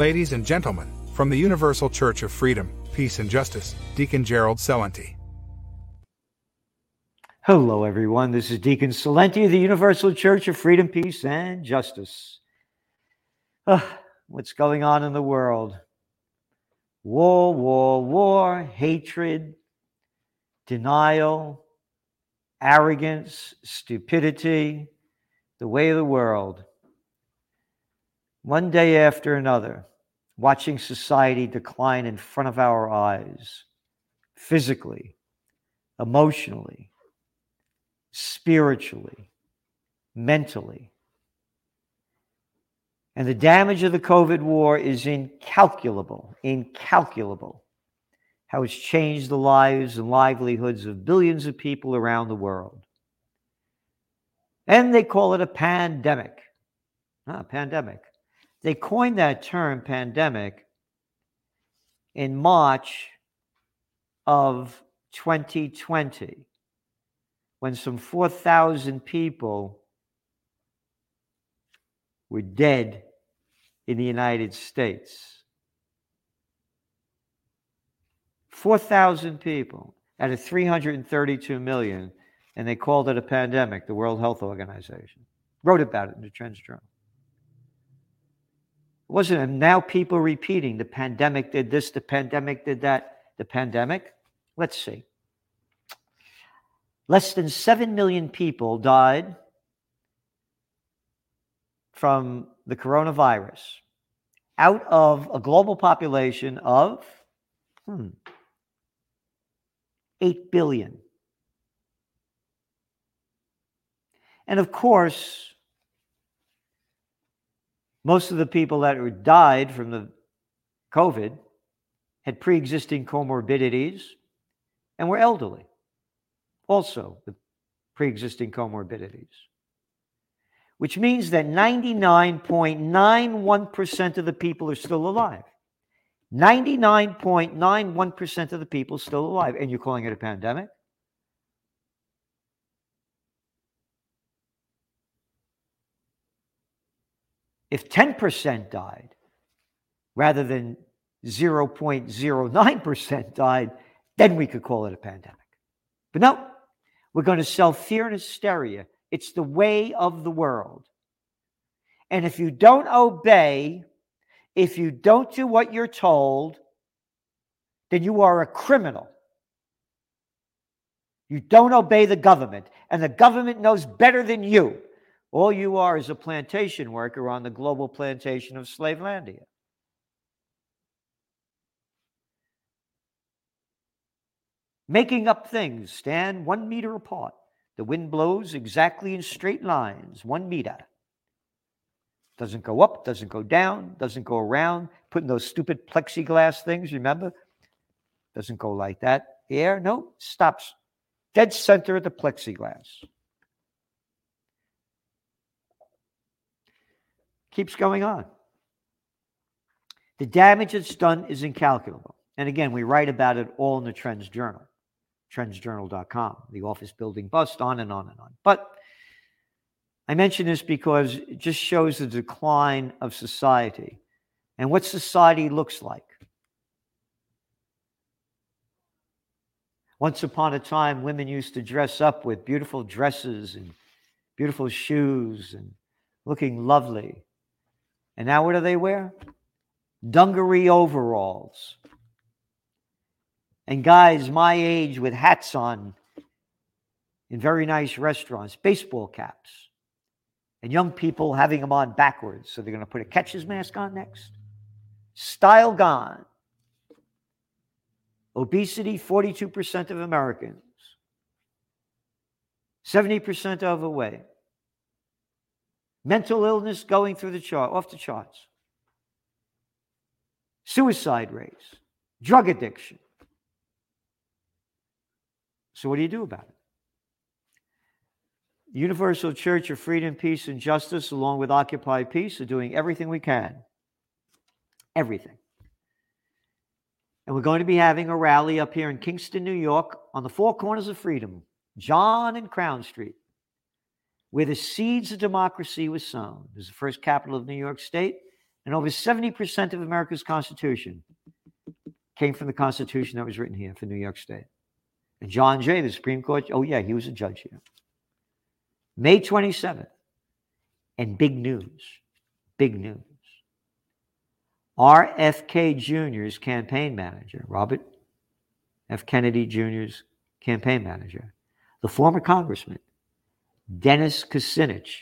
Ladies and gentlemen, from the Universal Church of Freedom, Peace and Justice, Deacon Gerald Celente. Hello, everyone. This is Deacon Celente of the Universal Church of Freedom, Peace, and Justice. Uh, what's going on in the world? War, war, war, hatred, denial, arrogance, stupidity, the way of the world. One day after another, watching society decline in front of our eyes, physically, emotionally, spiritually, mentally. And the damage of the COVID war is incalculable, incalculable. How it's changed the lives and livelihoods of billions of people around the world. And they call it a pandemic. Ah, pandemic. They coined that term, pandemic, in March of 2020 when some 4,000 people were dead in the United States. 4,000 people out of 332 million, and they called it a pandemic, the World Health Organization. Wrote about it in the Trends Journal. It wasn't and now people repeating the pandemic did this, the pandemic did that, the pandemic. Let's see. Less than 7 million people died from the coronavirus out of a global population of hmm, 8 billion. And of course, most of the people that died from the COVID had pre existing comorbidities and were elderly also with pre existing comorbidities, which means that 99.91% of the people are still alive. 99.91% of the people still alive. And you're calling it a pandemic? If 10% died rather than 0.09% died, then we could call it a pandemic. But no, we're going to sell fear and hysteria. It's the way of the world. And if you don't obey, if you don't do what you're told, then you are a criminal. You don't obey the government, and the government knows better than you. All you are is a plantation worker on the global plantation of Slavelandia. making up things stand one meter apart. The wind blows exactly in straight lines, one meter. Doesn't go up, doesn't go down, doesn't go around. Putting those stupid plexiglass things, remember? Doesn't go like that. Air, no, stops dead center of the plexiglass. Keeps going on. The damage it's done is incalculable. And again, we write about it all in the Trends Journal trendsjournal.com, the office building bust, on and on and on. But I mention this because it just shows the decline of society and what society looks like. Once upon a time, women used to dress up with beautiful dresses and beautiful shoes and looking lovely. And now what do they wear? Dungaree overalls and guys my age with hats on in very nice restaurants, baseball caps, and young people having them on backwards. So they're going to put a catcher's mask on next. Style gone. Obesity 42% of Americans, 70% overweight. Mental illness going through the chart, off the charts. Suicide rates, drug addiction, so, what do you do about it? Universal Church of Freedom, Peace, and Justice, along with Occupy Peace, are doing everything we can. Everything. And we're going to be having a rally up here in Kingston, New York, on the four corners of freedom, John and Crown Street, where the seeds of democracy was sown. It was the first capital of New York State, And over 70% of America's Constitution came from the Constitution that was written here for New York State. And John Jay, the Supreme Court, oh, yeah, he was a judge here. May 27th. And big news, big news. RFK Jr.'s campaign manager, Robert F. Kennedy Jr.'s campaign manager, the former congressman, Dennis Kucinich,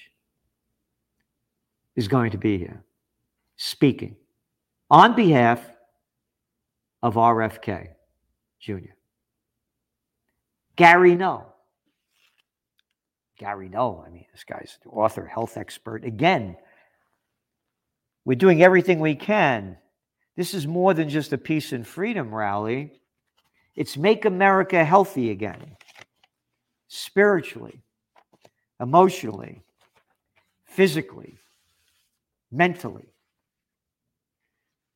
is going to be here speaking on behalf of RFK Jr. Gary Null. Gary Null, I mean, this guy's author, health expert. Again, we're doing everything we can. This is more than just a peace and freedom rally. It's make America healthy again, spiritually, emotionally, physically, mentally.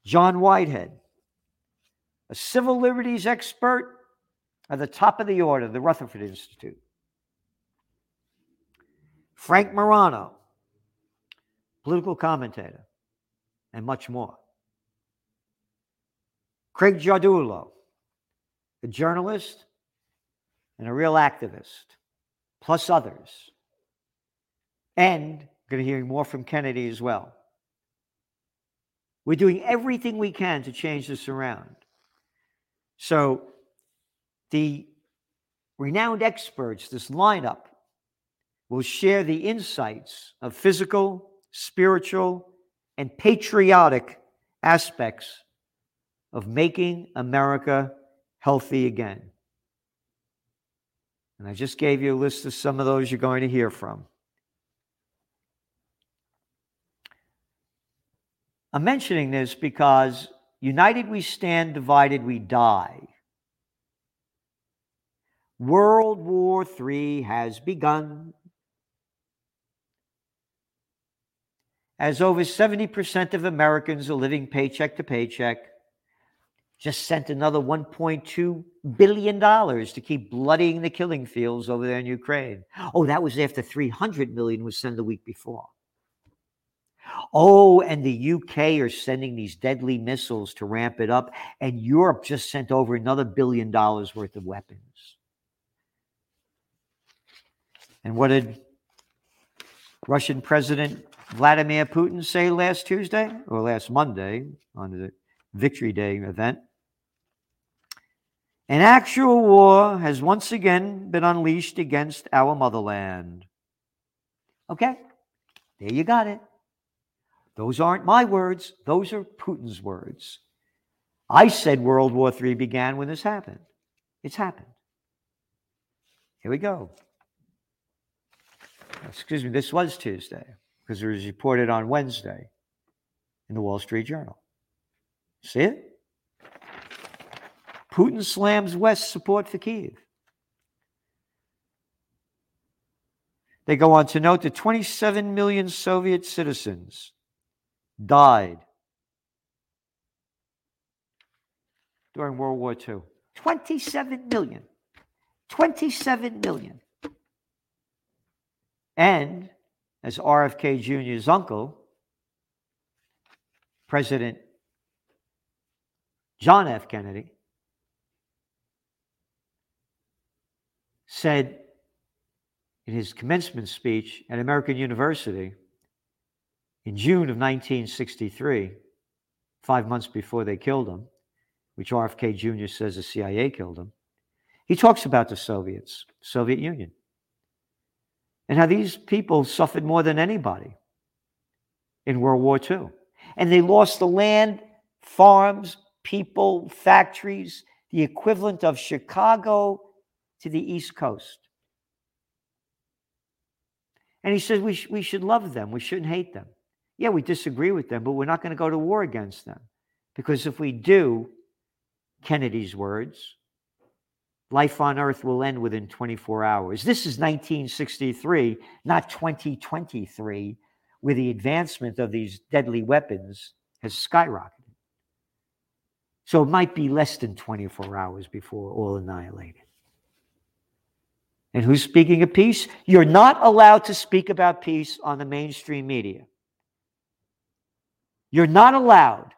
John Whitehead, a civil liberties expert at the top of the order, the Rutherford Institute. Frank Morano, political commentator, and much more. Craig Giardulo, a journalist and a real activist, plus others. And we're going to hear more from Kennedy as well. We're doing everything we can to change this around. So, the renowned experts, this lineup, will share the insights of physical, spiritual, and patriotic aspects of making America healthy again. And I just gave you a list of some of those you're going to hear from. I'm mentioning this because united we stand, divided we die. World War III has begun. As over 70% of Americans are living paycheck to paycheck, just sent another $1.2 billion to keep bloodying the killing fields over there in Ukraine. Oh, that was after 300 million was sent the week before. Oh, and the UK are sending these deadly missiles to ramp it up, and Europe just sent over another billion dollars worth of weapons. And what did Russian President Vladimir Putin say last Tuesday or last Monday on the Victory Day event? An actual war has once again been unleashed against our motherland. Okay, there you got it. Those aren't my words, those are Putin's words. I said World War III began when this happened. It's happened. Here we go. Excuse me, this was Tuesday because it was reported on Wednesday in the Wall Street Journal. See it? Putin slams West support for Kiev. They go on to note that 27 million Soviet citizens died during World War II. 27 million. 27 million. And as RFK Jr.'s uncle, President John F. Kennedy, said in his commencement speech at American University in June of 1963, five months before they killed him, which RFK Jr. says the CIA killed him, he talks about the Soviets, Soviet Union, and how these people suffered more than anybody in World War II. And they lost the land, farms, people, factories, the equivalent of Chicago to the East Coast. And he says we, sh- we should love them, we shouldn't hate them. Yeah, we disagree with them, but we're not going to go to war against them. Because if we do, Kennedy's words, life on earth will end within 24 hours. This is 1963, not 2023, where the advancement of these deadly weapons has skyrocketed. So it might be less than 24 hours before all annihilated. And who's speaking of peace? You're not allowed to speak about peace on the mainstream media. You're not allowed.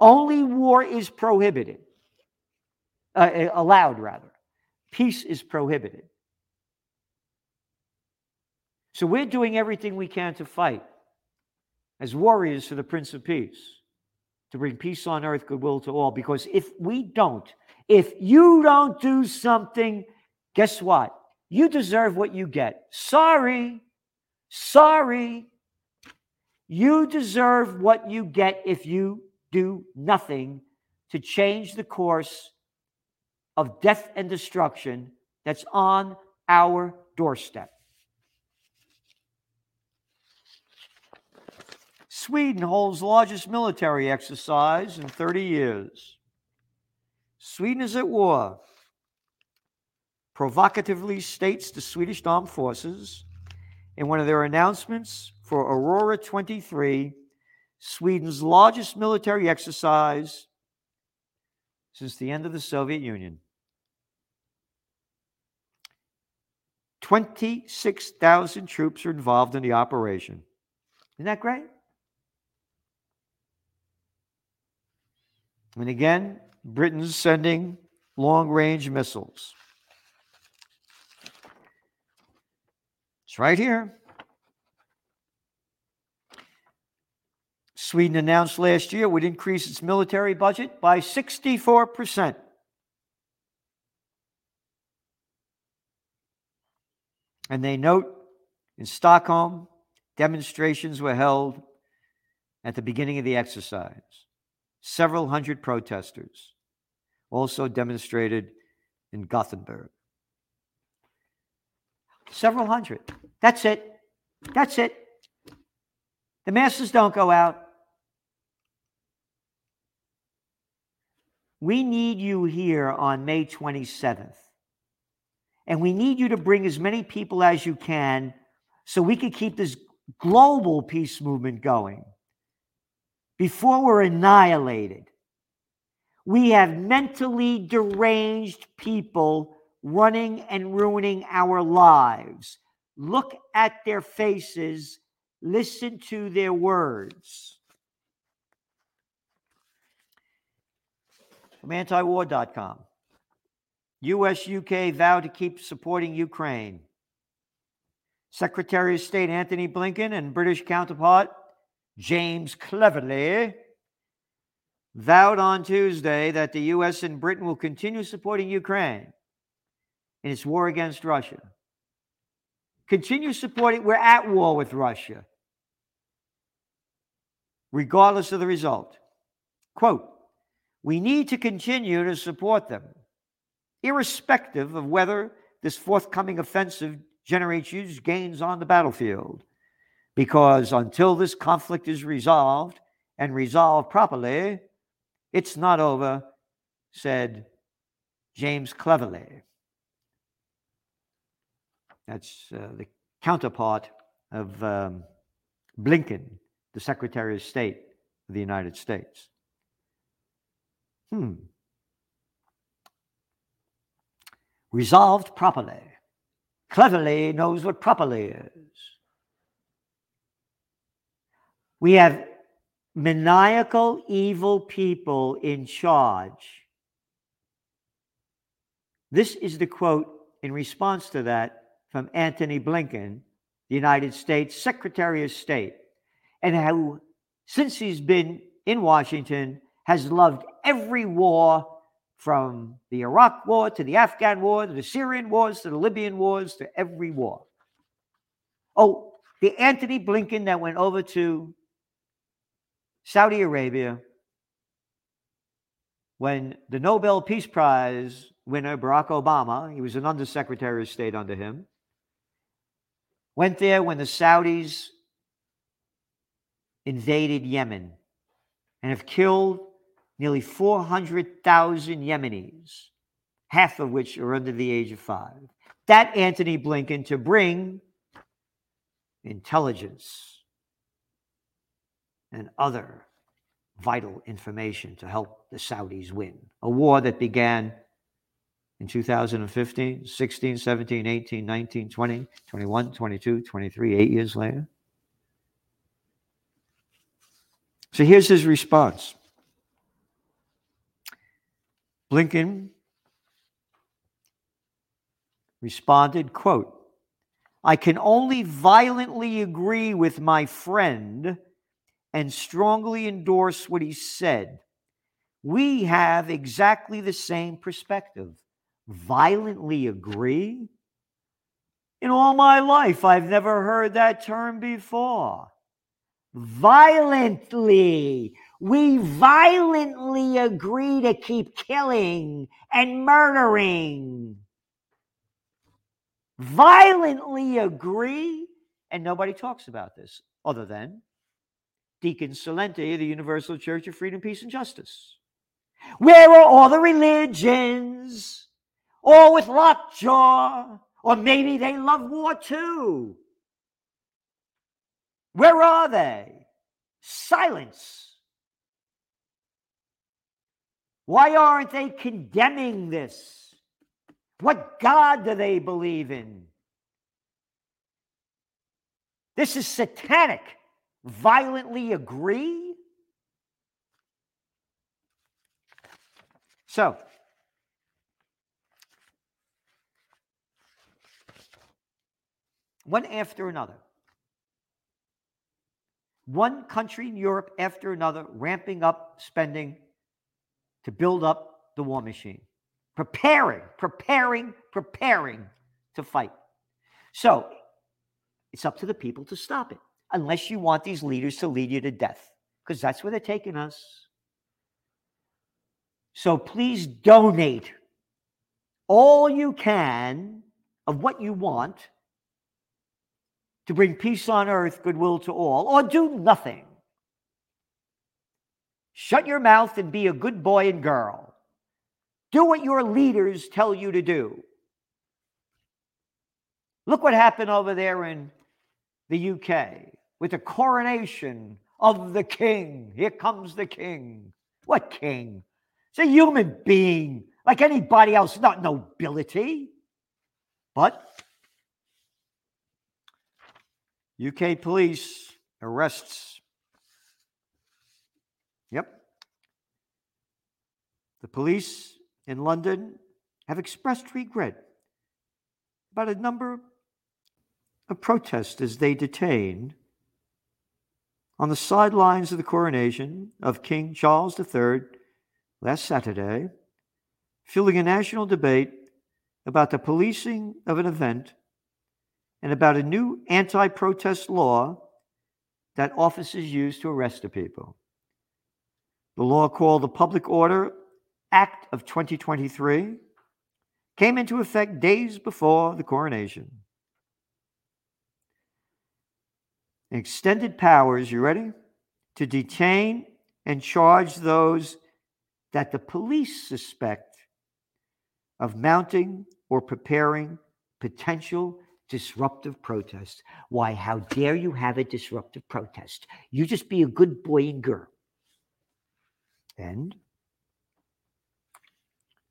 Only war is prohibited. Uh, uh, allowed, rather. Peace is prohibited. So we're doing everything we can to fight as warriors for the Prince of Peace, to bring peace on earth, goodwill to all. Because if we don't, if you don't do something, guess what? You deserve what you get. Sorry. Sorry. You deserve what you get if you do nothing to change the course of death and destruction that's on our doorstep. Sweden holds largest military exercise in 30 years. Sweden is at war. Provocatively states the Swedish armed forces in one of their announcements for Aurora 23, Sweden's largest military exercise since the end of the Soviet Union. 26,000 troops are involved in the operation. Isn't that great? And again, Britain's sending long range missiles. It's right here. Sweden announced last year would increase its military budget by 64%. And they note in Stockholm, demonstrations were held at the beginning of the exercise. Several hundred protesters also demonstrated in Gothenburg. Several hundred. That's it. That's it. The masses don't go out. We need you here on May 27th. And we need you to bring as many people as you can so we can keep this global peace movement going before we're annihilated. We have mentally deranged people running and ruining our lives. Look at their faces, listen to their words. From antiwar.com. US UK vow to keep supporting Ukraine. Secretary of State Antony Blinken and British counterpart James Cleverly vowed on Tuesday that the U.S. and Britain will continue supporting Ukraine in its war against Russia. Continue supporting, we're at war with Russia, regardless of the result. Quote, we need to continue to support them, irrespective of whether this forthcoming offensive generates huge gains on the battlefield because until this conflict is resolved and resolved properly, it's not over, said James Cleverly. That's uh, the counterpart of um, Blinken, the Secretary of State of the United States. Hmm. Resolved properly. Cleverly knows what properly is. We have maniacal, evil people in charge. This is the quote in response to that from Antony Blinken, the United States Secretary of State, and who, since he's been in Washington, has loved every war from the Iraq war to the Afghan war to the Syrian wars to the Libyan wars to every war. Oh, the Antony Blinken that went over to Saudi Arabia, when the Nobel Peace Prize winner, Barack Obama, he was an undersecretary of state under him, went there when the Saudis invaded Yemen and have killed nearly 400,000 Yemenis, half of which are under the age of five. That Antony Blinken to bring intelligence and other vital information to help the Saudis win. A war that began in 2015, 16, 17, 18, 19, 20, 21, 22, 23, eight years later. So here's his response. Blinken responded, quote, I can only violently agree with my friend and strongly endorse what he said. We have exactly the same perspective. Violently agree? In all my life, I've never heard that term before. Violently. We violently agree to keep killing and murdering. Violently agree. And nobody talks about this other than Deacon Celente of the Universal Church of Freedom, Peace, and Justice. Where are all the religions? All with lockjaw. Or maybe they love war too. Where are they? Silence. Why aren't they condemning this? What God do they believe in? This is satanic. Violently agree? So, one after another. One country in Europe after another ramping up spending to build up the war machine, preparing, preparing, preparing to fight. So it's up to the people to stop it, unless you want these leaders to lead you to death, because that's where they're taking us. So please donate all you can of what you want to bring peace on earth, goodwill to all, or do nothing. Shut your mouth and be a good boy and girl. Do what your leaders tell you to do. Look what happened over there in the UK with the coronation of the king. Here comes the king. What king? It's a human being like anybody else, not nobility. But UK police arrests. Yep. The police in London have expressed regret about a number of protesters they detained on the sidelines of the coronation of King Charles III last Saturday, fueling a national debate about the policing of an event and about a new anti protest law that officers use to arrest the people. The law called the Public Order Act of 2023 came into effect days before the coronation. Extended powers, you ready? To detain and charge those that the police suspect of mounting or preparing potential disruptive protest. Why, how dare you have a disruptive protest? You just be a good boy and girl. And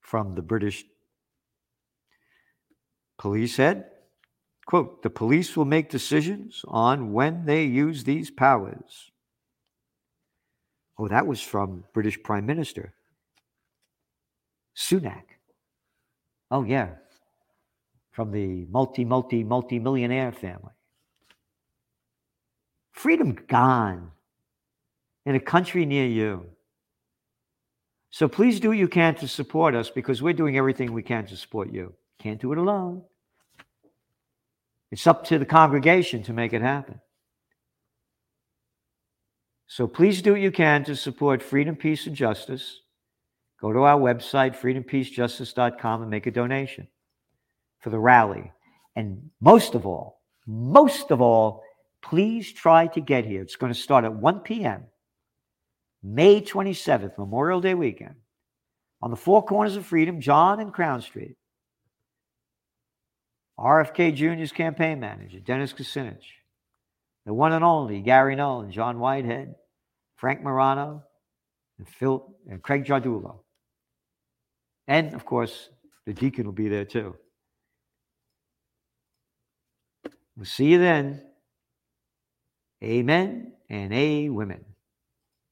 from the British police head, quote, the police will make decisions on when they use these powers. Oh, that was from British Prime Minister Sunak. Oh, yeah from the multi, multi, multi millionaire family. Freedom gone in a country near you. So please do what you can to support us because we're doing everything we can to support you. Can't do it alone. It's up to the congregation to make it happen. So please do what you can to support freedom, peace, and justice. Go to our website, freedompeacejustice.com, and make a donation for the rally. And most of all, most of all, please try to get here. It's going to start at 1 p.m., May 27th, Memorial Day weekend, on the four corners of freedom, John and Crown Street. RFK Jr.'s campaign manager, Dennis Kucinich, the one and only Gary Nolan, John Whitehead, Frank Morano, and Phil and Craig Jardulo. And of course, the deacon will be there too. We'll see you then. Amen and a women.